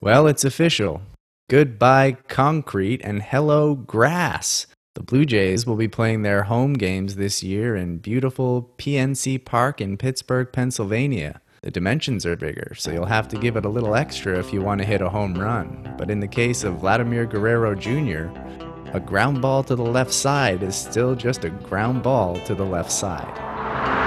Well, it's official. Goodbye, concrete, and hello, grass. The Blue Jays will be playing their home games this year in beautiful PNC Park in Pittsburgh, Pennsylvania. The dimensions are bigger, so you'll have to give it a little extra if you want to hit a home run. But in the case of Vladimir Guerrero Jr., a ground ball to the left side is still just a ground ball to the left side.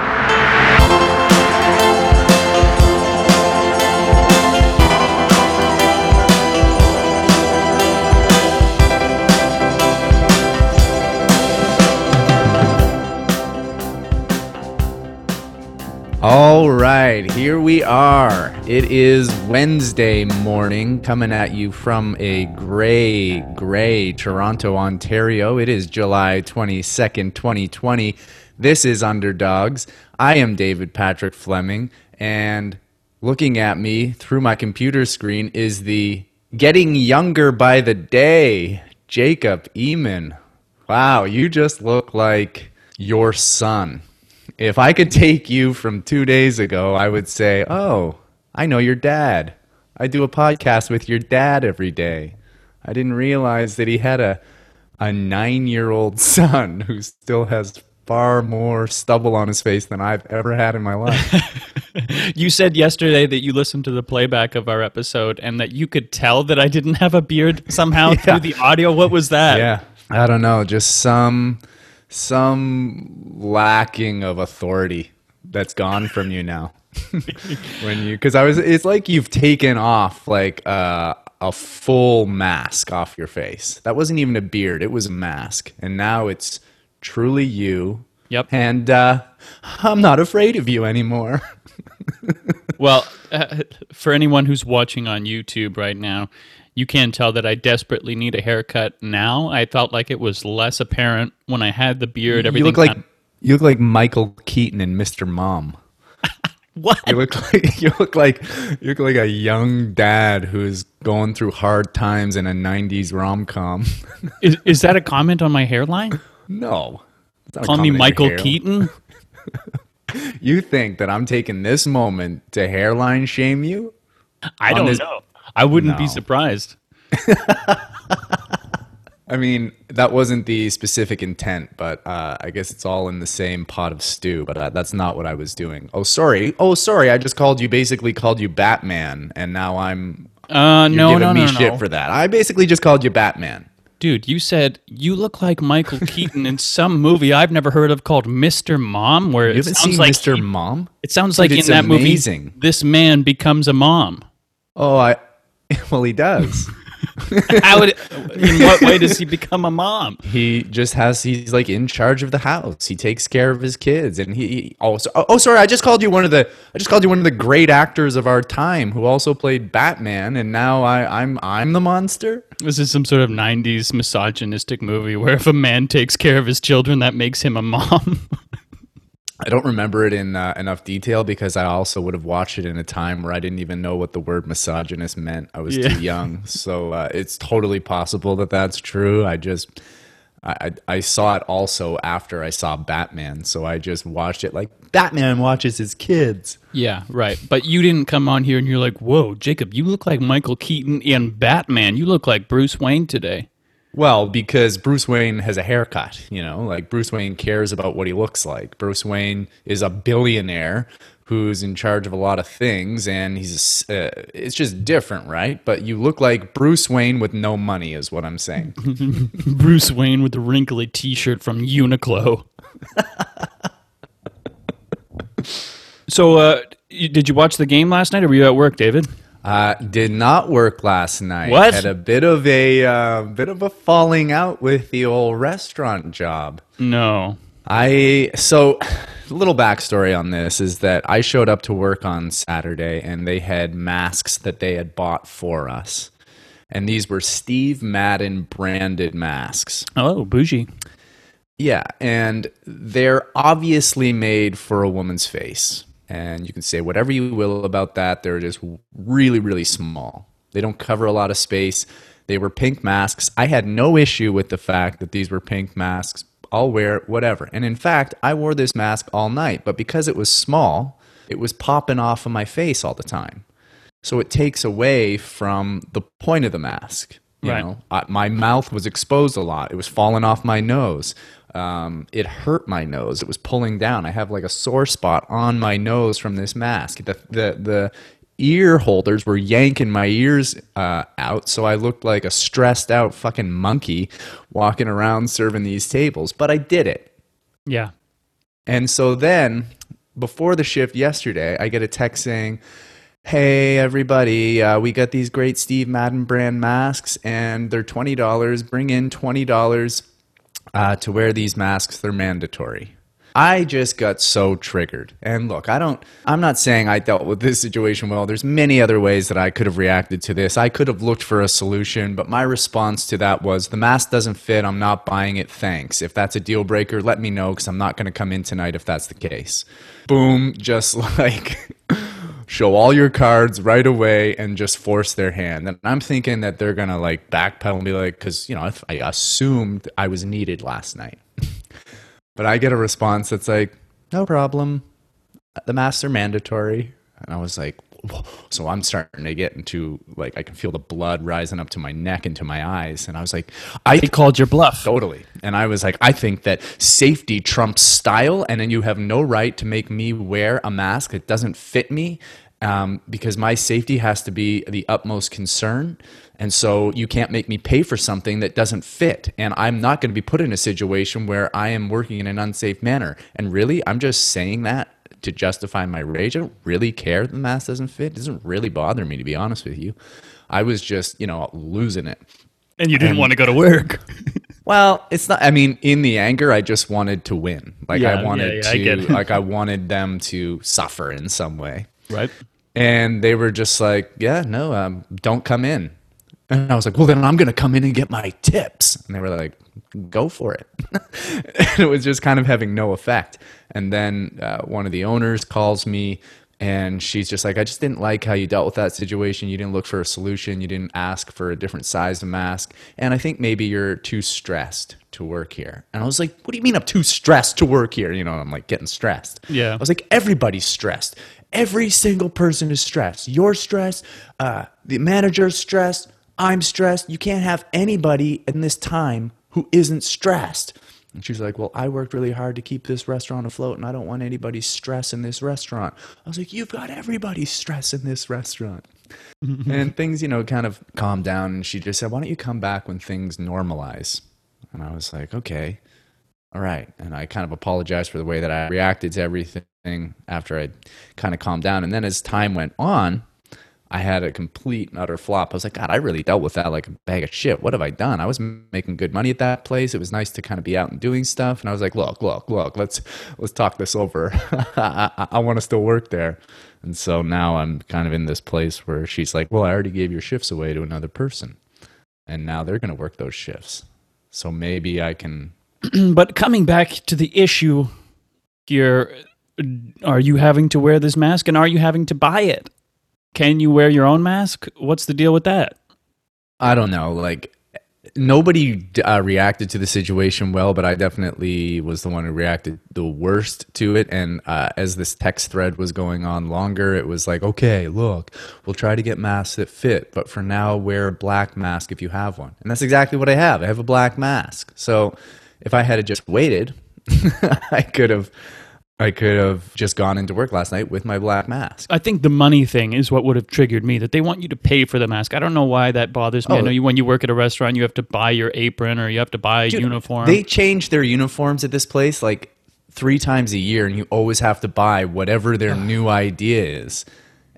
All right, here we are. It is Wednesday morning, coming at you from a gray, gray Toronto, Ontario. It is July 22nd, 2020. This is Underdogs. I am David Patrick Fleming, and looking at me through my computer screen is the getting younger by the day, Jacob Eamon. Wow, you just look like your son if I could take you from two days ago, I would say, Oh, I know your dad. I do a podcast with your dad every day. I didn't realize that he had a, a nine year old son who still has far more stubble on his face than I've ever had in my life. you said yesterday that you listened to the playback of our episode and that you could tell that I didn't have a beard somehow yeah. through the audio. What was that? Yeah. I don't know. Just some some lacking of authority that's gone from you now. when you, because I was, it's like you've taken off like uh, a full mask off your face. That wasn't even a beard; it was a mask, and now it's truly you. Yep. And uh, I'm not afraid of you anymore. well, uh, for anyone who's watching on YouTube right now, you can tell that I desperately need a haircut now. I felt like it was less apparent when I had the beard. Everything you look like you look like Michael Keaton and Mr. Mom. what? You look like you look like you look like a young dad who's going through hard times in a '90s rom com. is is that a comment on my hairline? No. Call me Michael Keaton. you think that I'm taking this moment to hairline shame you? I don't this, know. I wouldn't no. be surprised. I mean, that wasn't the specific intent, but uh, I guess it's all in the same pot of stew. But uh, that's not what I was doing. Oh, sorry. Oh, sorry. I just called you. Basically, called you Batman, and now I'm. Uh, no, no, me no, shit no. for that. I basically just called you Batman. Dude, you said you look like Michael Keaton in some movie I've never heard of called Mr. Mom, where you it sounds like Mr. He, Mom. It sounds Dude, like in that amazing. movie, this man becomes a mom. Oh, I well, he does. How would, in what way does he become a mom? He just has he's like in charge of the house. He takes care of his kids, and he, he oh, oh sorry, I just called you one of the I just called you one of the great actors of our time who also played Batman, and now I I'm I'm the monster. This is some sort of '90s misogynistic movie where if a man takes care of his children, that makes him a mom. I don't remember it in uh, enough detail because I also would have watched it in a time where I didn't even know what the word misogynist meant. I was yeah. too young, so uh, it's totally possible that that's true. I just I, I saw it also after I saw Batman, so I just watched it like Batman watches his kids. Yeah, right. But you didn't come on here and you're like, "Whoa, Jacob, you look like Michael Keaton in Batman. You look like Bruce Wayne today." Well, because Bruce Wayne has a haircut, you know, like Bruce Wayne cares about what he looks like. Bruce Wayne is a billionaire who's in charge of a lot of things, and he's uh, it's just different, right? But you look like Bruce Wayne with no money, is what I'm saying. Bruce Wayne with the wrinkly T-shirt from Uniqlo. so, uh, did you watch the game last night, or were you at work, David? Uh, did not work last night. What? Had a bit of a uh, bit of a falling out with the old restaurant job. No. I so a little backstory on this is that I showed up to work on Saturday and they had masks that they had bought for us. And these were Steve Madden branded masks. Oh, bougie. Yeah, and they're obviously made for a woman's face and you can say whatever you will about that. They're just really, really small. They don't cover a lot of space. They were pink masks. I had no issue with the fact that these were pink masks. I'll wear it, whatever. And in fact, I wore this mask all night, but because it was small, it was popping off of my face all the time. So it takes away from the point of the mask. You Right. know, I, my mouth was exposed a lot. It was falling off my nose. Um, it hurt my nose. It was pulling down. I have like a sore spot on my nose from this mask. The the the ear holders were yanking my ears uh, out, so I looked like a stressed out fucking monkey walking around serving these tables. But I did it. Yeah. And so then, before the shift yesterday, I get a text saying, Hey, everybody, uh, we got these great Steve Madden brand masks, and they're $20. Bring in $20 uh, to wear these masks. They're mandatory. I just got so triggered. And look, I don't, I'm not saying I dealt with this situation well. There's many other ways that I could have reacted to this. I could have looked for a solution, but my response to that was the mask doesn't fit. I'm not buying it. Thanks. If that's a deal breaker, let me know because I'm not going to come in tonight if that's the case. Boom, just like show all your cards right away and just force their hand. And I'm thinking that they're to like backpedal and be like, because, you know, I assumed I was needed last night. But I get a response that's like, no problem. The masks are mandatory. And I was like. so I'm starting to get into like, I can feel the blood rising up to my neck and to my eyes. And I was like, I called your bluff. Totally. And I was like, I think that safety trumps style, and then you have no right to make me wear a mask that doesn't fit me um, because my safety has to be the utmost concern. And so you can't make me pay for something that doesn't fit. And I'm not going to be put in a situation where I am working in an unsafe manner. And really, I'm just saying that to justify my rage. I don't really care that the mask doesn't fit. It doesn't really bother me, to be honest with you. I was just, you know, losing it. And you didn't want to go to work. Well, it's not. I mean, in the anger, I just wanted to win. Like Yeah, I wanted yeah, yeah, to. it. like I wanted them to suffer in some way. right. And they were just like, "Yeah, no, um, don't come in." And I was like, "Well, then I'm going to come in and get my tips." And they were like, "Go for it." and it was just kind of having no effect. And then uh, one of the owners calls me. And she's just like, I just didn't like how you dealt with that situation. You didn't look for a solution. You didn't ask for a different size of mask. And I think maybe you're too stressed to work here. And I was like, What do you mean I'm too stressed to work here? You know, I'm like getting stressed. Yeah. I was like, Everybody's stressed. Every single person is stressed. You're stressed. Uh, the manager's stressed. I'm stressed. You can't have anybody in this time who isn't stressed. And she's like, Well, I worked really hard to keep this restaurant afloat, and I don't want anybody's stress in this restaurant. I was like, You've got everybody's stress in this restaurant. and things, you know, kind of calmed down. And she just said, Why don't you come back when things normalize? And I was like, Okay, all right. And I kind of apologized for the way that I reacted to everything after I kind of calmed down. And then as time went on, I had a complete and utter flop. I was like, God, I really dealt with that like a bag of shit. What have I done? I was making good money at that place. It was nice to kind of be out and doing stuff. And I was like, look, look, look, let's let's talk this over. I, I, want to still work there. And so now I'm kind of in this place where she's like, well, I already gave your shifts away to another person, and now they're going to work those shifts. So maybe I can. But coming back to the issue here, are you having to wear this mask and are you having to buy it? Can you wear your own mask? What's the deal with that? I don't know. Like nobody uh, reacted to the situation well, but I definitely was the one who reacted the worst to it. And uh, as this text thread was going on longer, it was like, okay, look, we'll try to get masks that fit, but for now, wear a black mask if you have one. And that's exactly what I have. I have a black mask. So if I had just waited, I could have. I could have just gone into work last night with my black mask. I think the money thing is what would have triggered me that they want you to pay for the mask. I don't know why that bothers me. I Oh. know you when you work at a restaurant, you have to buy your apron or you have to buy a Dude, uniform. They change their uniforms at this place like three times a year, and you always have to buy whatever their new idea is.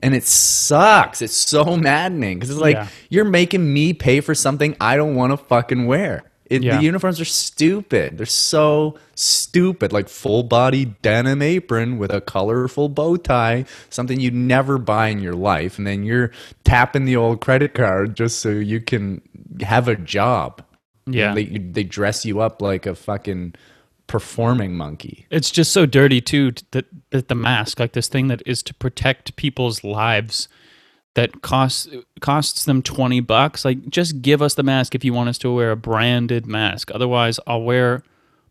And it sucks. It's so maddening because it's like Yeah. you're making me pay for something I don't want to fucking wear. It, Yeah. The uniforms are stupid. They're so stupid. Like full body denim apron with a colorful bow tie, something you'd never buy in your life. And then you're tapping the old credit card just so you can have a job. Yeah. They, they dress you up like a fucking performing monkey. It's just so dirty too that that the mask, like this thing that is to protect people's lives, that costs costs them twenty bucks. Like, just give us the mask if you want us to wear a branded mask. Otherwise, I'll wear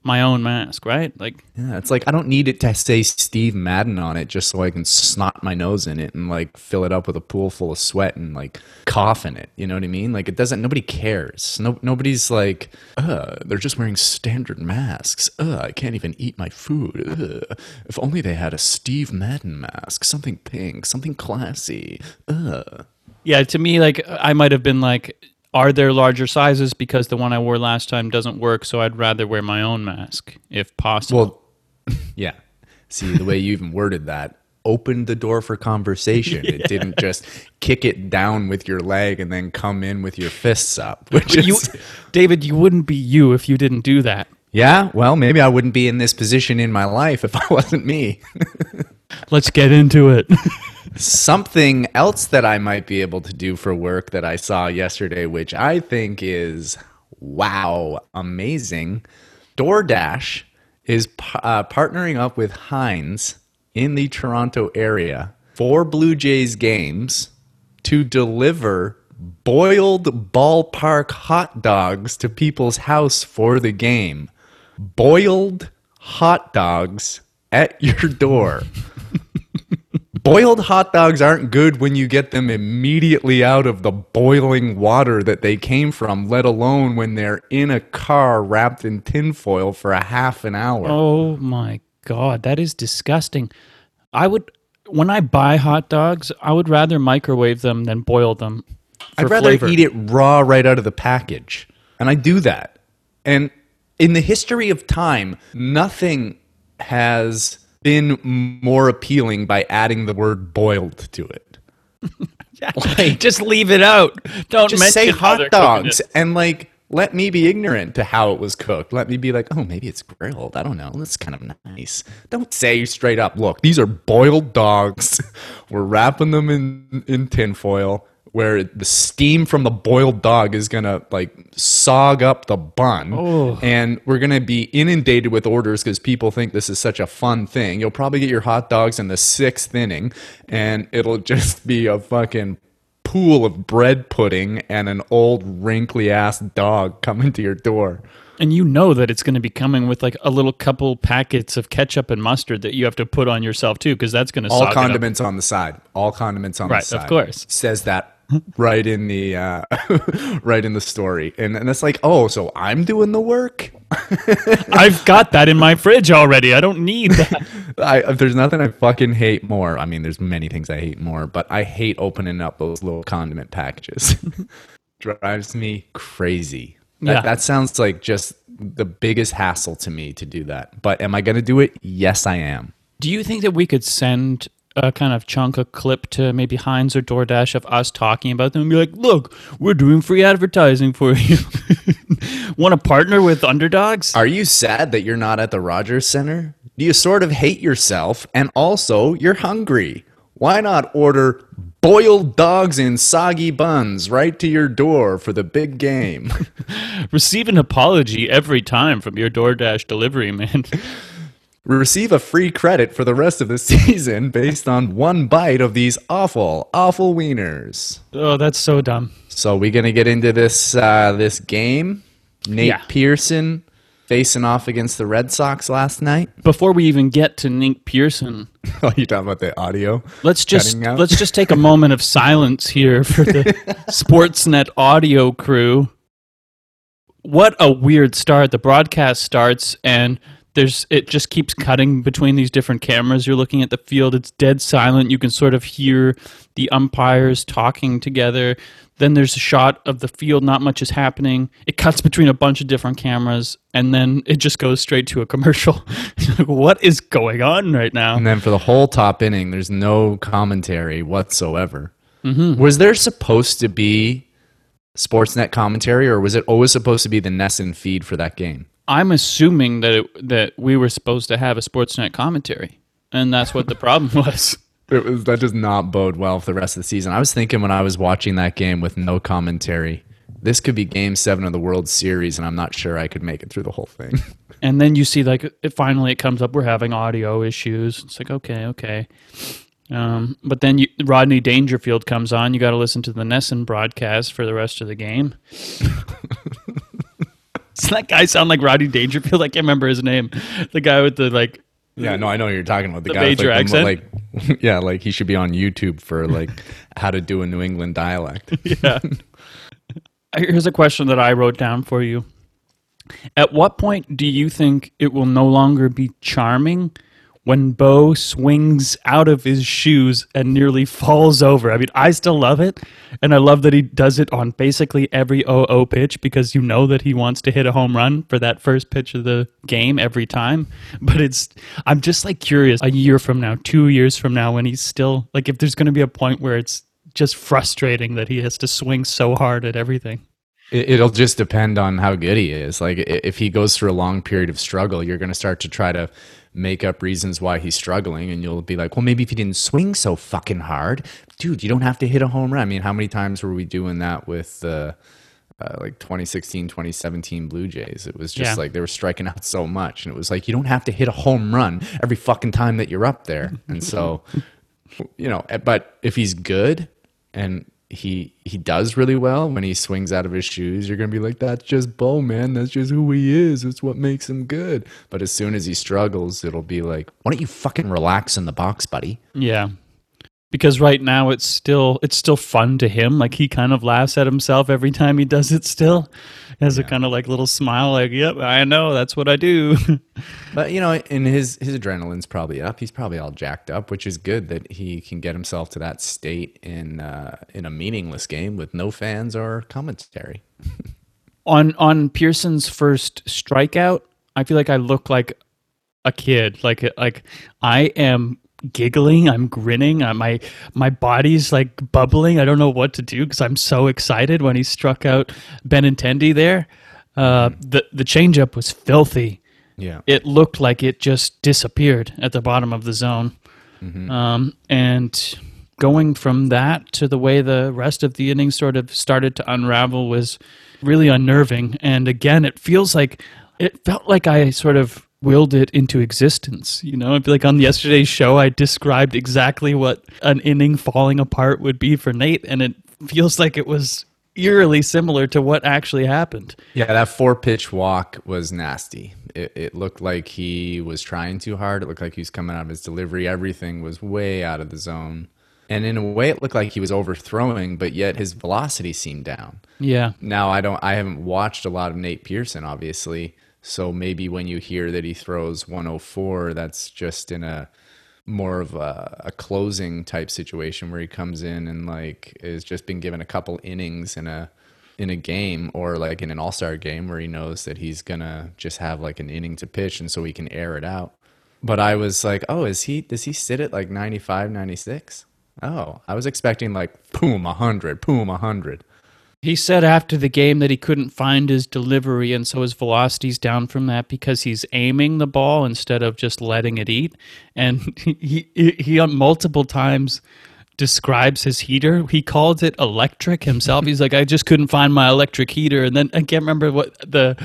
my own mask, right? Like, Yeah, it's like I don't need it to say Steve Madden on it just so I can snot my nose in it and like fill it up with a pool full of sweat and like cough in it. You know what I mean? Like it doesn't. Nobody cares. No, nobody's like, uh, they're just wearing standard masks. Uh, I can't even eat my food. Uh, if only they had a Steve Madden mask, something pink, something classy. Uh. yeah, to me, like, I might have been like, are there larger sizes because the one I wore last time doesn't work? So I'd rather wear my own mask if possible. Well, yeah. See the way you even worded that opened the door for conversation. It didn't just kick it down with your leg and then come in with your fists up. Which is, David, you wouldn't be you if you didn't do that. yeah. Well, maybe I wouldn't be in this position in my life if I wasn't me. Let's get into it. Something else that I might be able to do for work that I saw yesterday, which I think is wow, amazing. DoorDash is uh, partnering up with Heinz in the Toronto area for Blue Jays games to deliver boiled ballpark hot dogs to people's house for the game. Boiled hot dogs at your door. Boiled hot dogs aren't good when you get them immediately out of the boiling water that they came from, let alone when they're in a car wrapped in tinfoil for a half an hour. oh my God, that is disgusting. I would, when I buy hot dogs, I would rather microwave them than boil them. I'd rather flavor. eat it raw right out of the package. And I do that. And in the history of time, nothing has been more appealing by adding the word boiled to it. Yeah, just leave it out. Don't Just say hot dogs and like let me be ignorant to how it was cooked. Let me be like, oh, maybe it's grilled. I don't know. That's kind of nice. Don't say straight up, look, these are boiled dogs. We're wrapping them in, in tinfoil where the steam from the boiled dog is going to like sog up the bun. And we're going to be inundated with orders because people think this is such a fun thing. You'll probably get your hot dogs in the sixth inning and it'll just be a fucking pool of bread pudding and an old wrinkly ass dog coming to your door. And you know that it's going to be coming with like a little couple packets of ketchup and mustard that you have to put on yourself too, because that's going to All sog it up. condiments on the side. All condiments on Right, the of course. Says that right in the uh, right in the story. And and it's like, "Oh, so I'm doing the work?" I've got that in my fridge already. I don't need that. I, there's nothing I fucking hate more. I mean, there's many things I hate more, but I hate opening up those little condiment packages. Drives me crazy. That, Yeah. that sounds like just the biggest hassle to me to do that. But am I going to do it? Yes, I am. Do you think that we could send a kind of chunk of clip to maybe Heinz or DoorDash of us talking about them and be like, look, we're doing free advertising for you. Want to partner with underdogs? Are you sad that you're not at the Rogers Centre? Do you sort of hate yourself and also you're hungry? Why not order boiled dogs in soggy buns right to your door for the big game? Receive an apology every time from your DoorDash delivery man. Receive a free credit for the rest of the season based on one bite of these awful, awful wieners. oh, that's so dumb. So we gonna get into this uh, this game? Nate Yeah. Pearson facing off against the Red Sox last night. Before we even get to Nate Pearson, Oh, you talking about the audio? let's just let's just take a moment of silence here for the Sportsnet audio crew. What a weird start. The broadcast starts and there's it just keeps cutting between these different cameras. You're looking at the field, it's dead silent. You can sort of hear the umpires talking together. Then there's a shot of the field, not much is happening. It cuts between a bunch of different cameras and then it just goes straight to a commercial. what is going on right now? And then for the whole top inning, there's no commentary whatsoever. Mm-hmm. Was there supposed to be Sportsnet commentary, or was it always supposed to be the NESN feed for that game? I'm assuming that it, that we were supposed to have a Sportsnet commentary, and that's what the problem was. It was that does not bode well for the rest of the season. I was thinking when I was watching that game with no commentary, this could be Game Seven of the World Series, and I'm not sure I could make it through the whole thing. And then you see like it finally it comes up we're having audio issues. It's like okay, okay. Um, but then you, Rodney Dangerfield comes on. You got to listen to the NESN broadcast for the rest of the game. Does that guy sound like Roddy Dangerfield? I can't remember his name. The guy with the like. Yeah, no, I know what you're talking about. The, The guy with, major like, the accent? like, yeah, like he should be on YouTube for like how to do a New England dialect. Yeah. Here's a question that I wrote down for you. At what point do you think it will no longer be charming when Bo swings out of his shoes and nearly falls over? I mean, I still love it, and I love that he does it on basically every 0 pitch because you know that he wants to hit a home run for that first pitch of the game every time. But it's, I'm just like curious a year from now, two years from now, when he's still, like, if there's going to be a point where it's just frustrating that he has to swing so hard at everything. It- It'll just depend on how good he is. Like if he goes through a long period of struggle, you're going to start to try to make up reasons why he's struggling, and you'll be like, "Well, maybe if he didn't swing so fucking hard, dude, you don't have to hit a home run." I mean, how many times were we doing that with uh, uh, like 2016, 2017 Blue Jays? It was just Yeah. like they were striking out so much, and it was like you don't have to hit a home run every fucking time that you're up there, and so you know, eh, but if he's good and he he does really well when he swings out of his shoes, you're gonna be like, that's just Bo, man. That's just who he is. It's what makes him good. But as soon as he struggles, it'll be like, why don't you fucking relax in the box, buddy? Yeah. Because right now it's still it's still fun to him. Like he kind of laughs at himself every time he does it still. Has a kind of like little smile like, "Yep, I know, that's what I do." But you know, and his his adrenaline's probably up. He's probably all jacked up, which is good that he can get himself to that state in uh, in a meaningless game with no fans or commentary. on on Pearson's first strikeout, I feel like I look like a kid. Like like I am giggling, I'm grinning, uh, my my body's like bubbling. I don't know what to do because I'm so excited when he struck out Benintendi there. Uh, the the changeup was filthy. Yeah. It looked like it just disappeared at the bottom of the zone. Um, and going from that to the way the rest of the inning sort of started to unravel was really unnerving. And again, it feels like it felt like I sort of willed it into existence. You know, I feel like on yesterday's show, I described exactly what an inning falling apart would be for Nate, and it feels like it was eerily similar to what actually happened. Yeah, that four pitch walk was nasty. It, it looked like he was trying too hard. It looked like he was coming out of his delivery. Everything was way out of the zone. And in a way, it looked like he was overthrowing, but yet his velocity seemed down. Yeah. Now, I don't. I haven't watched a lot of Nate Pearson, obviously. So maybe when you hear that he throws 104, that's just in a more of a, a closing type situation where he comes in and like is just been given a couple innings in a in a game or like in an all-star game where he knows that he's gonna just have like an inning to pitch and so he can air it out. But i was like oh is he does he sit at like 95 96 oh i was expecting like boom 100 boom 100 He said after the game that he couldn't find his delivery, and so his velocity's down from that because he's aiming the ball instead of just letting it eat. And he he, he on multiple times describes his heater. He calls it electric himself. He's like, I just couldn't find my electric heater. And then I can't remember what the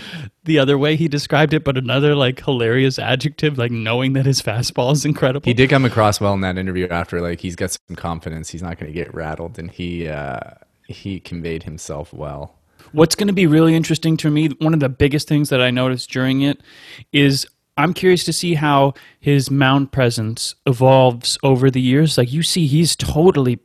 the other way he described it, but another like hilarious adjective, like knowing that his fastball is incredible. he did come across well in that interview after like he's got some confidence he's not going to get rattled and he uh he conveyed himself well What's going to be really interesting to me, one of the biggest things that I noticed during it is I'm curious to see how his mound presence evolves over the years. Like you see, he's totally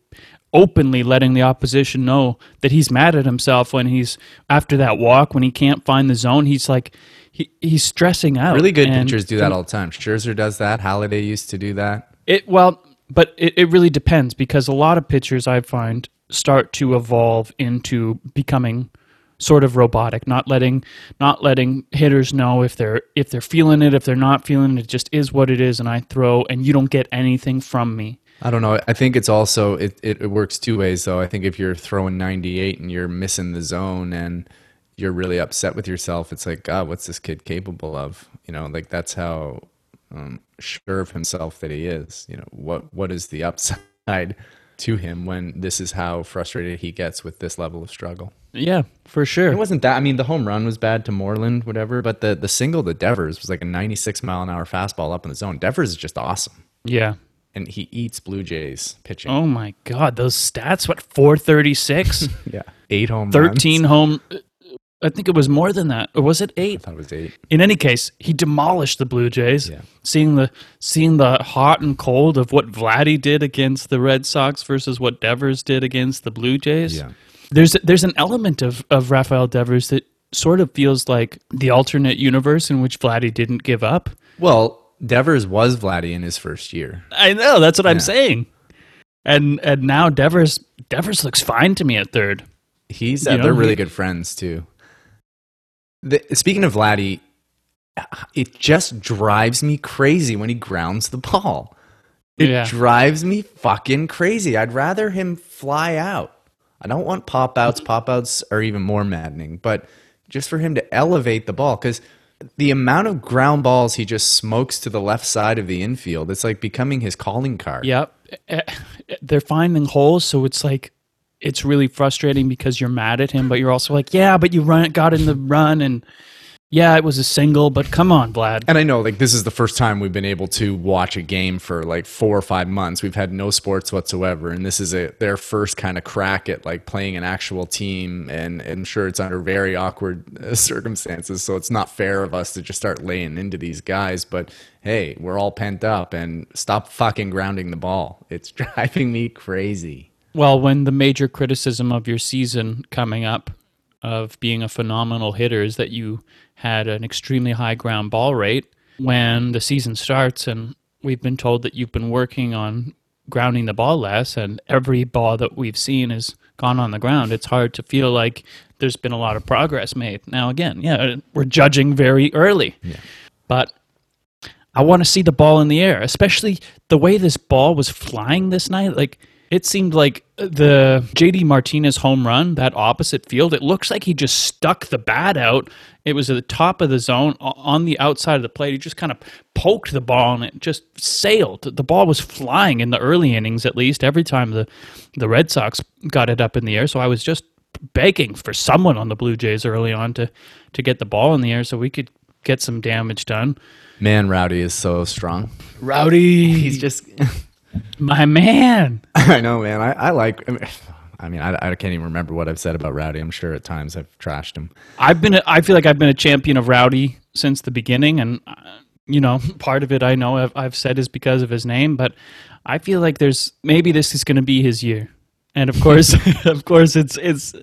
openly letting the opposition know that he's mad at himself when he's after that walk when he can't find the zone. He's like he, he's stressing out. really good pitchers do that all the time scherzer does that Halladay used to do that It well, but it, it really depends because a lot of pitchers I find start to evolve into becoming sort of robotic, not letting not letting hitters know if they're if they're feeling it, if they're not feeling it, it just is what it is and I throw and you don't get anything from me. I don't know. I think it's also it, it, it works two ways though. I think if you're throwing 98 and you're missing the zone and you're really upset with yourself, it's like, God, what's this kid capable of? You know, like that's how um, sure of himself that he is. You know, what what is the upside to him when this is how frustrated he gets with this level of struggle? Yeah, for sure. It wasn't that. I mean, the home run was bad to Moreland, whatever, but the the single to Devers was like a 96 mile an hour fastball up in the zone. Devers is just awesome, yeah. and he eats Blue Jays pitching. Oh my god, those stats what 436? Yeah, eight home runs. 13 home I think it was more than that. Or was it eight? I thought it was eight. In any case, he demolished the Blue Jays. Yeah. Seeing the seeing the hot and cold of what Vladdy did against the Red Sox versus what Devers did against the Blue Jays. Yeah. There's there's an element of of Rafael Devers that sort of feels like the alternate universe in which Vladdy didn't give up. Well, Devers was Vladdy in his first year. I know that's what I'm saying. And and now Devers Devers looks fine to me at third. He's uh, they're really good friends too. The, speaking of Vladdy, it just drives me crazy when he grounds the ball. It Yeah. drives me fucking crazy. I'd rather him fly out. I don't want pop outs. Pop outs are even more maddening, but just for him to elevate the ball because the amount of ground balls he just smokes to the left side of the infield, it's like becoming his calling card. Yep. Eh, eh, They're finding holes, so it's like it's really frustrating because you're mad at him, but you're also like, yeah, but you run got in the run and yeah, it was a single, but come on, Vlad. And I know, like, this is the first time we've been able to watch a game for like four or five months. We've had no sports whatsoever, and this is a, their first kind of crack at like playing an actual team. And, and I'm sure it's under very awkward uh, circumstances, so it's not fair of us to just start laying into these guys. But hey, we're all pent up, and stop fucking grounding the ball. It's driving me crazy. Well, when the major criticism of your season coming up of being a phenomenal hitter is that you had an extremely high ground ball rate when the season starts and we've been told that you've been working on grounding the ball less and every ball that we've seen has gone on the ground it's hard to feel like there's been a lot of progress made now again yeah we're judging very early but I want to see the ball in the air, especially the way this ball was flying this night. Like it seemed like the JD Martinez home run, that opposite field, it looks like he just stuck the bat out. It was at the top of the zone on the outside of the plate. He just kind of poked the ball and it just sailed. The ball was flying in the early innings, at least, every time the, the Red Sox got it up in the air. So I was just begging for someone on the Blue Jays early on to, to get the ball in the air so we could get some damage done. Man, Rowdy is so strong. Rowdy, He's just. My man. I know, man. I, I like. I mean, I, mean I, I can't even remember what I've said about Rowdy. I'm sure at times I've trashed him. I've been. A, I feel like I've been a champion of Rowdy since the beginning, and uh, you know, part of it I know I've, I've said is because of his name, but I feel like there's maybe this is going to be his year. And of course, of course, it's it's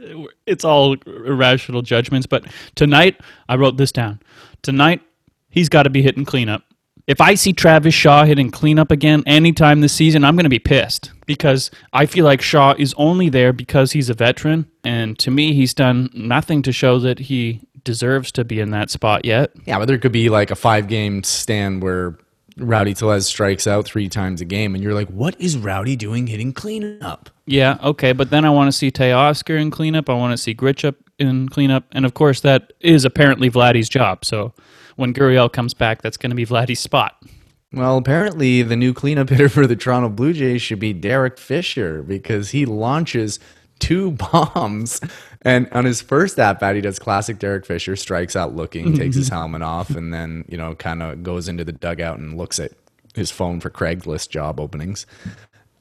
it's all irrational judgments. But tonight, I wrote this down. Tonight, he's got to be hitting cleanup. If I see Travis Shaw hitting cleanup again anytime this season, I'm going to be pissed because I feel like Shaw is only there because he's a veteran. And to me, he's done nothing to show that he deserves to be in that spot yet. Yeah, but there could be like a five game stand where Rowdy Tellez strikes out three times a game, and you're like, what is Rowdy doing hitting cleanup? Yeah, okay. But then I want to see Teoscar in cleanup. I want to see Grichuk in cleanup. And of course, that is apparently Vladdy's job. So when Gurriel comes back, that's going to be Vladdy's spot. Well, apparently the new cleanup hitter for the Toronto Blue Jays should be Derek Fisher because he launches two bombs. And on his first at bat, he does classic Derek Fisher, strikes out looking, takes his helmet off, and then, you know, kind of goes into the dugout and looks at his phone for Craigslist job openings.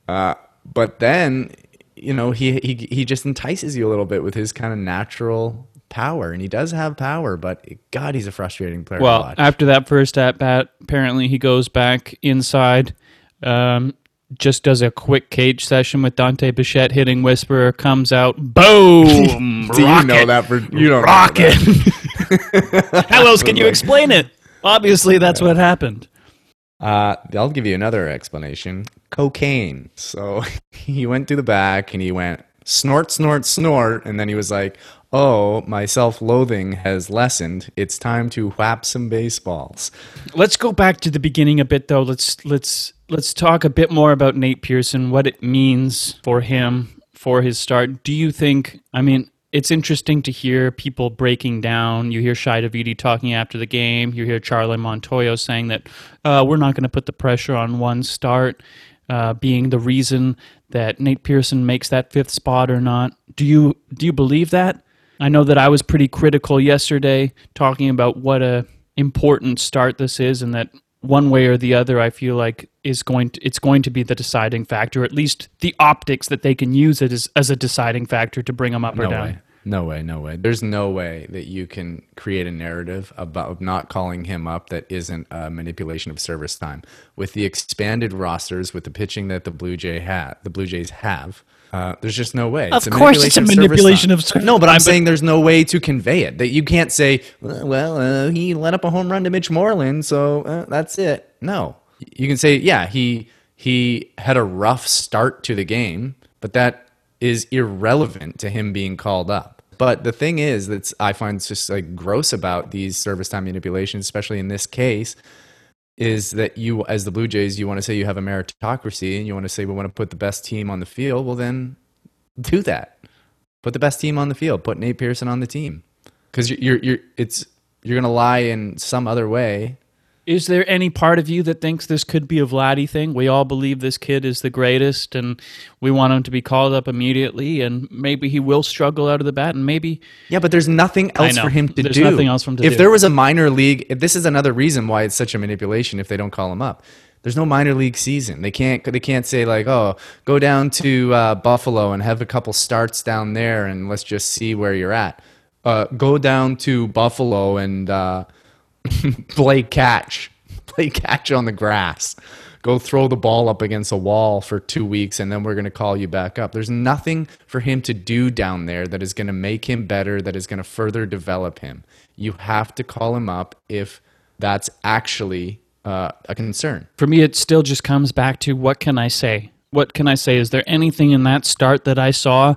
Uh, but then, you know, he, he he just entices you a little bit with his kind of natural power, and he does have power. But God, he's a frustrating player Well, after that first at bat, apparently he goes back inside, um, just does a quick cage session with Dante Bichette hitting Whisperer, comes out, boom! Do you know that for you don't know rocket. How else can you explain it? Obviously, that's what happened. Uh, I'll give you another explanation. Cocaine. So he went to the back and he went snort, snort, snort, and then he was like, "Oh, my self-loathing has lessened. It's time to whap some baseballs." Let's go back to the beginning a bit, though. Let's let's let's talk a bit more about Nate Pearson, what it means for him for his start. Do you think? I mean, it's interesting to hear people breaking down. You hear Shi Davidi talking after the game. You hear Charlie Montoyo saying that uh, we're not going to put the pressure on one start, uh, being the reason that Nate Pearson makes that fifth spot or not. Do you do you believe that? I know that I was pretty critical yesterday, talking about what a important start this is, and that one way or the other, I feel like is going to it's going to be the deciding factor. At least the optics that they can use it as, as a deciding factor to bring them up or down. No way. No way, no way. There's no way that you can create a narrative about not calling him up that isn't a manipulation of service time. With the expanded rosters, with the pitching that the Blue Jay ha- the Blue Jays have, uh, there's just no way. Of course it's a manipulation of service No, but I'm but- saying there's no way to convey it. That you can't say, well, uh, he let up a home run to Mitch Moreland, so uh, that's it. No, you can say, yeah, he he had a rough start to the game, but that is irrelevant to him being called up. But the thing is that I find it's just like gross about these service time manipulations, especially in this case, is that you as the Blue Jays, you want to say you have a meritocracy and you want to say we want to put the best team on the field. Well, then do that. Put the best team on the field. Put Nate Pearson on the team because you're, you're you're it's you're gonna lie in some other way. Is there any part of you that thinks this could be a Vladdy thing? We all believe this kid is the greatest, and we want him to be called up immediately, and maybe he will struggle out of the bat, and maybe Yeah, but there's nothing else for him to There's do. nothing else for him to if do. there was a minor league, this is another reason why it's such a manipulation. If they don't call him up, there's no minor league season. They can't. They can't say like, oh, go down to uh, Buffalo and have a couple starts down there, and let's just see where you're at. Uh, go down to Buffalo and uh, play catch, play catch on the grass. Go throw the ball up against a wall for two weeks, and then we're going to call you back up. There's nothing for him to do down there that is going to make him better, that is going to further develop him. You have to call him up if that's actually uh, a concern. for me, it still just comes back to what can I say? What can I say? Is there anything in that start that I saw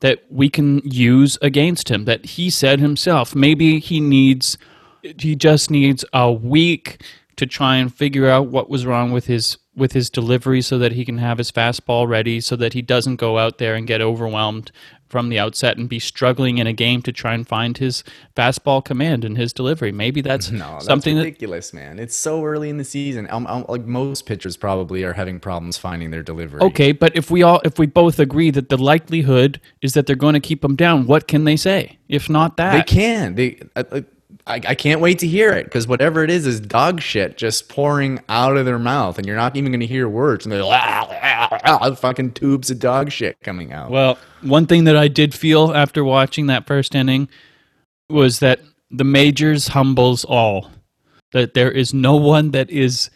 that we can use against him? That he said himself, maybe he needs, he just needs a week to try and figure out what was wrong with his with his delivery, so that he can have his fastball ready, so that he doesn't go out there and get overwhelmed from the outset and be struggling in a game to try and find his fastball command and his delivery. Maybe that's No, that's something that ridiculous, man. It's so early in the season. Um, um, like most pitchers probably are having problems finding their delivery. Okay, but if we all if we both agree that the likelihood is that they're going to keep him down, what can they say? If not that, They can. They. I, I, I can't wait to hear it because whatever it is is dog shit just pouring out of their mouth, and you're not even going to hear words. And they're like, ah, ah, ah, fucking tubes of dog shit coming out. Well, one thing that I did feel after watching that first inning was that the majors humbles all. That there is no one that is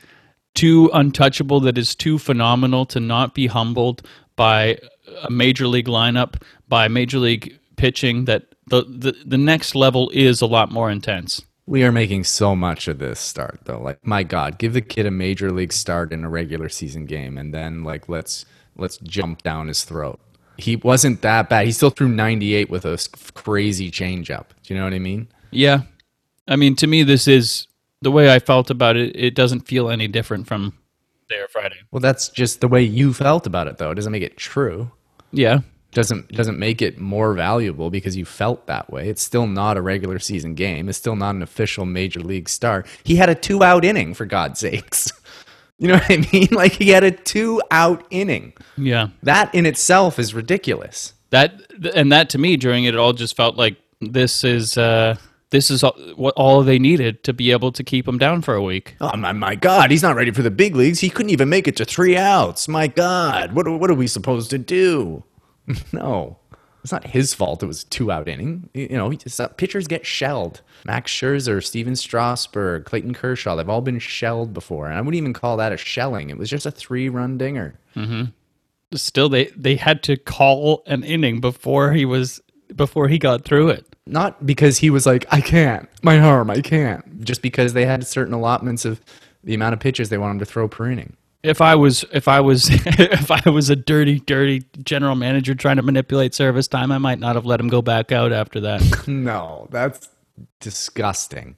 too untouchable, that is too phenomenal to not be humbled by a major league lineup, by major league pitching. That the the, the next level is a lot more intense. We are making so much of this start though. Like my god, give the kid a major league start in a regular season game and then like let's let's jump down his throat. He wasn't that bad. He still threw 98 with a crazy changeup. Do you know what I mean? Yeah. I mean, to me, this is the way I felt about it. It doesn't feel any different from there Friday. Well, that's just the way you felt about it though. It doesn't make it true. Yeah. Doesn't doesn't make it more valuable because you felt that way. It's still not a regular season game. It's still not an official major league start. He had a two out inning for God's sakes. You know what I mean? Like he had a two out inning. Yeah. That in itself is ridiculous. That and that to me during it, it all just felt like this is uh this is all, what all they needed to be able to keep him down for a week. Oh my, my God, he's not ready for the big leagues. He couldn't even make it to three outs. My God, what what are we supposed to do? no, it's not his fault. It was two out inning. You know, just, uh, pitchers get shelled. Max Scherzer, Stephen Strasburg, Clayton Kershaw, they've all been shelled before, and I wouldn't even call that a shelling. It was just a three run dinger. Still, they they had to call an inning before he was before he got through it. Not because he was like, I can't, my arm, I can't. Just because they had certain allotments of the amount of pitches they want him to throw per inning. If I was if I was if I was a dirty dirty general manager trying to manipulate service time, I might not have let him go back out after that. No, that's disgusting.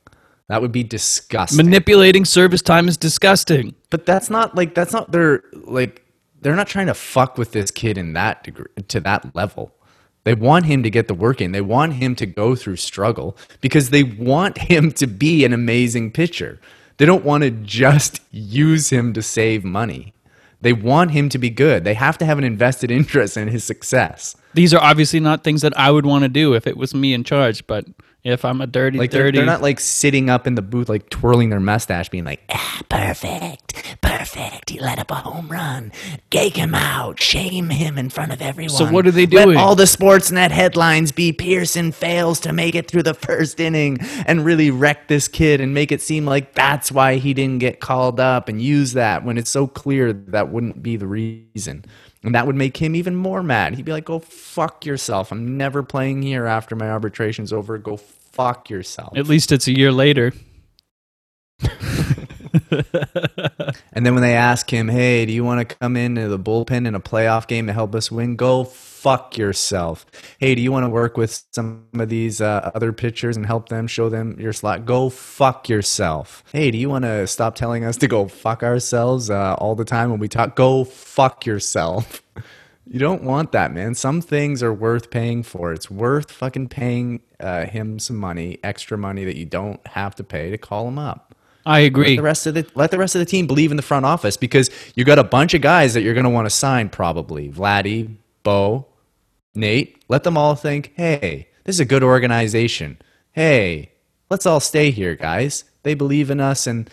That would be disgusting. Manipulating service time is disgusting. but that's not like that's not their like they're not trying to fuck with this kid in that degree to that level. They want him to get the work in. They want him to go through struggle because they want him to be an amazing pitcher. They don't want to just use him to save money. They want him to be good. They have to have an invested interest in his success. These are obviously not things that I would want to do if it was me in charge, but If I'm a dirty, Like they're, dirty, they're not like sitting up in the booth, like twirling their mustache, being like, ah, perfect, perfect. He let up a home run. Gake him out. Shame him in front of everyone. So what are they doing? Let all the Sportsnet headlines be Pearson fails to make it through the first inning and really wreck this kid and make it seem like that's why he didn't get called up and use that when it's so clear that wouldn't be the reason. And that would make him even more mad. He'd be like, go fuck yourself. I'm never playing here after my arbitration's over. Go fuck yourself. At least it's a year later. And then when they ask him, hey, do you want to come into the bullpen in a playoff game to help us win? Go fuck yourself. Hey, do you want to work with some of these uh, other pitchers and help them, show them your slot? Go fuck yourself. Hey, do you want to stop telling us to go fuck ourselves uh, all the time when we talk? Go fuck yourself. You don't want that, man. Some things are worth paying for. It's worth fucking paying uh, him some money, extra money that you don't have to pay to call him up I agree. let the rest of the let the rest of the team believe in the front office because you got a bunch of guys that you're going to want to sign probably Vladdy, Bo, Nate. Let them all think, hey, this is a good organization. Hey, let's all stay here, guys. They believe in us and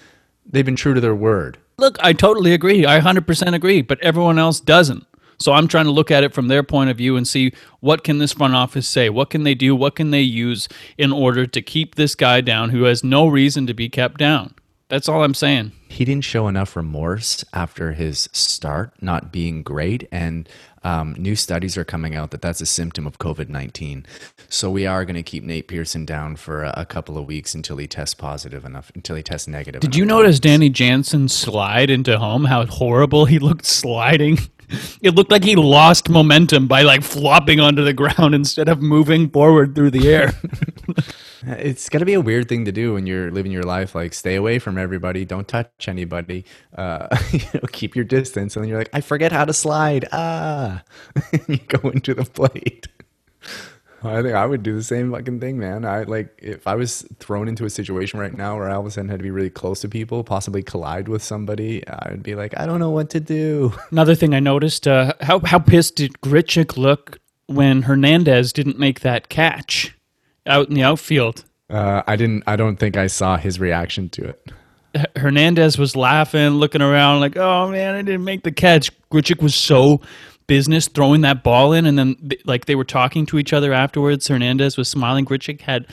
they've been true to their word. Look, I totally agree. I 100% agree, but everyone else doesn't. So I'm trying to look at it from their point of view and see what can this front office say? What can they do? What can they use in order to keep this guy down who has no reason to be kept down? That's all I'm saying. He didn't show enough remorse after his start not being great, and um, new studies are coming out that that's a symptom of COVID 19. So we are going to keep Nate Pearson down for a, a couple of weeks until he tests positive enough, until he tests negative. Did you notice Danny Jansen slide into home? How horrible he looked sliding. It looked like he lost momentum by like flopping onto the ground instead of moving forward through the air. it's gonna be a weird thing to do when you're living your life. Like, stay away from everybody, don't touch anybody, uh, you know, keep your distance. And then you're like, I forget how to slide. Ah, you go into the plate. I think I would do the same fucking thing, man. I like if I was thrown into a situation right now where I all of a sudden had to be really close to people, possibly collide with somebody, I would be like, I don't know what to do. Another thing I noticed: uh, how how pissed did Grichuk look when Hernandez didn't make that catch out in the outfield? Uh, I didn't. I don't think I saw his reaction to it. Hernandez was laughing, looking around like, "Oh man, I didn't make the catch." Grichuk was so business throwing that ball in, and then like they were talking to each other afterwards. Hernandez was smiling. Grichuk had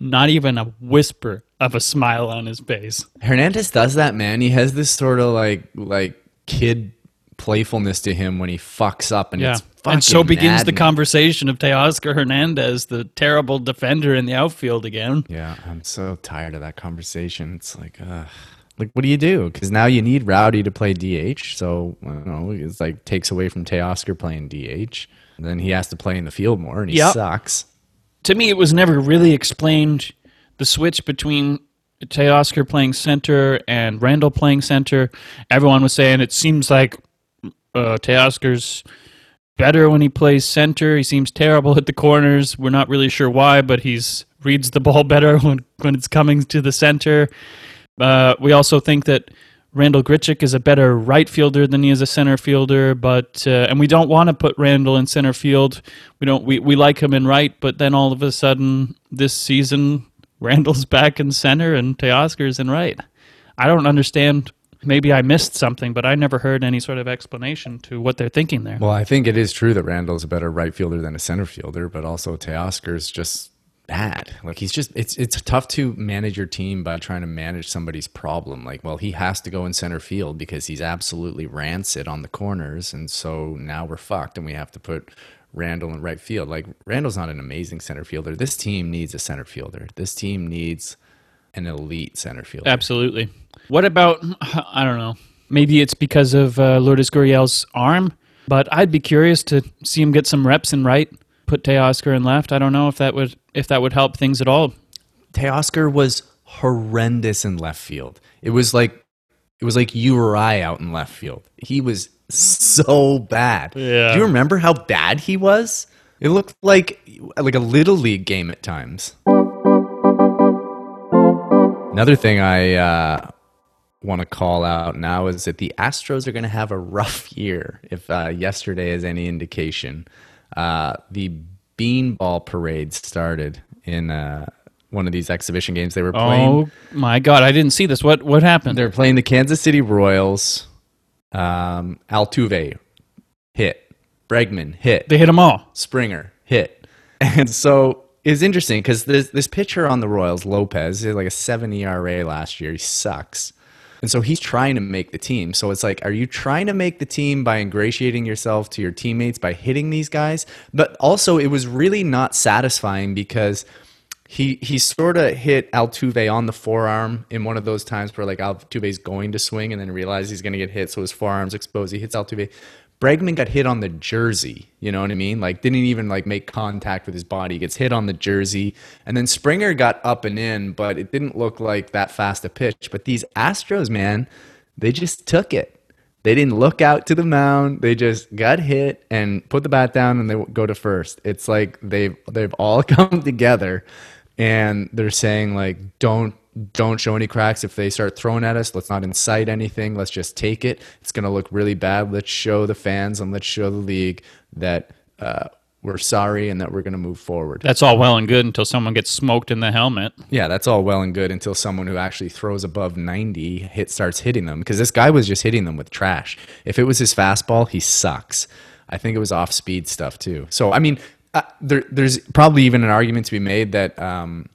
not even a whisper of a smile on his face. Hernandez does that, man. He has this sort of like like kid playfulness to him when he fucks up, and Yeah, it's fucking and so begins the conversation of Teoscar Hernandez, the terrible defender in the outfield again. Yeah, I'm so tired of that conversation. It's like, uh, like what do you do? Because now you need Rowdy to play DH, so I don't know. It's like takes away from Teoscar playing DH, and then he has to play in the field more, and he Yep. sucks. to me, it was never really explained the switch between Teoscar playing center and Randall playing center. Everyone was saying it seems like uh, Teoscar's better when he plays center. He seems terrible at the corners. We're not really sure why, but he's reads the ball better when, when it's coming to the center. Uh, we also think that Randall Grichuk is a better right fielder than he is a center fielder, but uh, and we don't want to put Randall in center field. We don't. We, we like him in right, but then all of a sudden this season, Randall's back in center and Teoscar's in right. I don't understand. Maybe I missed something, but I never heard any sort of explanation to what they're thinking there. Well, I think it is true that Randall's a better right fielder than a center fielder, but also Teoscar's just bad. Like he's just it's it's tough to manage your team by trying to manage somebody's problem. Like, well, he has to go in center field because he's absolutely rancid on the corners, and so now we're fucked and we have to put Randall in right field. Like Randall's not an amazing center fielder. This team needs a center fielder. This team needs an elite center fielder. Absolutely. What about I don't know. Maybe it's because of uh, Lourdes Gurriel's arm, but I'd be curious to see him get some reps in right. Put Teoscar in left. I don't know if that would if that would help things at all. Teoscar was horrendous in left field. It was like it was like you or I out in left field. He was so bad. Yeah. Do you remember how bad he was? It looked like like a little league game at times. Another thing I uh, want to call out now is that the Astros are going to have a rough year. If uh, yesterday is any indication, uh, the Beanball Parade started in uh, one of these exhibition games. They were playing. Oh my God, I didn't see this. What what happened? They're playing the Kansas City Royals. Um, Altuve hit. Bregman hit. They hit them all. Springer hit. And so it's interesting because this this pitcher on the Royals, Lopez, had like a seven ERA last year. He sucks. And so he's trying to make the team. So it's like, are you trying to make the team by ingratiating yourself to your teammates by hitting these guys? But also, it was really not satisfying because he he sort of hit Altuve on the forearm in one of those times where like Altuve's going to swing and then realizes he's going to get hit, so his forearm's exposed. He hits Altuve. Bregman got hit on the jersey. You know what I mean? Like didn't even like make contact with his body. He gets hit on the jersey, and then Springer got up and in, but it didn't look like that fast a pitch. But these Astros, man, they just took it. They didn't look out to the mound. They just got hit and put the bat down, and they go to first. It's like they've they've all come together, and they're saying like, don't don't show any cracks if they start throwing at us. Let's not incite anything. Let's just take it. It's going to look really bad. Let's show the fans and let's show the league that uh, we're sorry and that we're going to move forward. That's all well and good until someone gets smoked in the helmet. Yeah, that's all well and good until someone who actually throws above 90 hit starts hitting them because this guy was just hitting them with trash. If it was his fastball, he sucks. I think it was off speed stuff too. So, I mean, uh, there, there's probably even an argument to be made that um,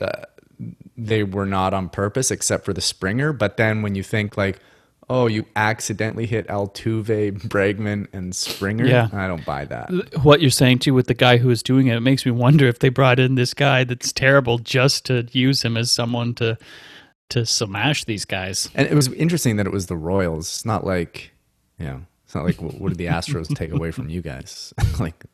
uh, they were not on purpose except for the Springer. But then when you think like, oh, you accidentally hit Altuve, Bregman, and Springer, Yeah. I don't buy that. What you're saying too with the guy who was doing it, it makes me wonder if they brought in this guy that's terrible just to use him as someone to to smash these guys. And it was interesting that it was the Royals. It's not like, you know, it's not like what, what did the Astros take away from you guys? like,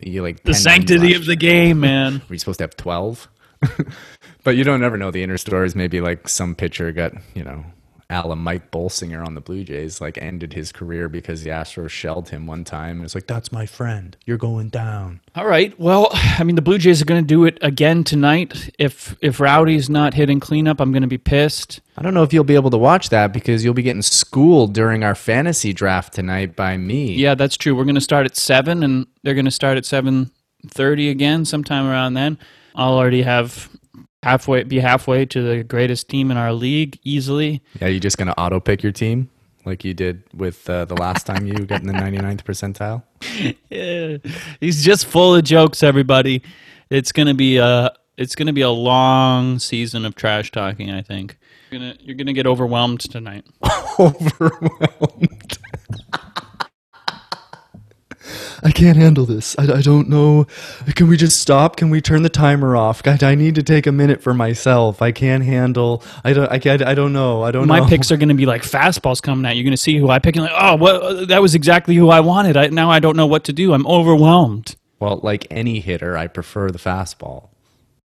you like The sanctity of the game, man. Were you supposed to have 12? but you don't ever know the inner stories. Maybe like some pitcher got, you know, Alan Mike Bolsinger on the Blue Jays, like ended his career because the Astros shelled him one time. And it's like, that's my friend. You're going down. All right. Well, I mean, the Blue Jays are going to do it again tonight. If if Rowdy's not hitting cleanup, I'm going to be pissed. I don't know if you'll be able to watch that because you'll be getting schooled during our fantasy draft tonight by me. Yeah, that's true. We're going to start at seven, and they're going to start at seven thirty again, sometime around then. I'll already have halfway be halfway to the greatest team in our league easily. Yeah, you just going to auto pick your team like you did with uh, the last time you got in the 99th percentile? Yeah. He's just full of jokes, everybody. It's gonna be a it's gonna be a long season of trash talking. I think you're gonna you're gonna get overwhelmed tonight. overwhelmed. I can't handle this. I, I don't know. Can we just stop? Can we turn the timer off? God, I need to take a minute for myself. I can't handle. I don't. I can't. I don't know. I don't My know. picks are gonna be like fastballs coming at you. You're gonna see who I pick and like, oh, what? That was exactly who I wanted. I, now I don't know what to do. I'm overwhelmed. Well, like any hitter, I prefer the fastball.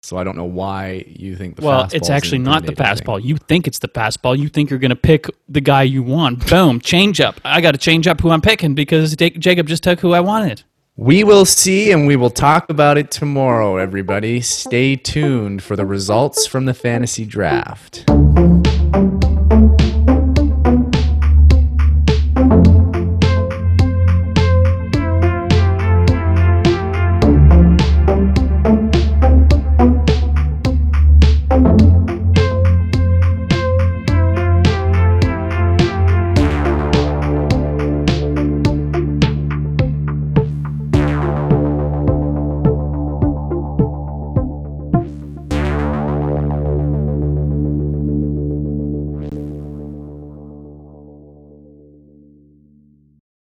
So I don't know why you think the Well, it's actually not the intimidating. fastball. You think it's the fastball. You think you're going to pick the guy you want. Boom, change up. I got to change up who I'm picking because Ja- Jacob just took who I wanted. We will see and we will talk about it tomorrow, everybody. Stay tuned for the results from the fantasy draft.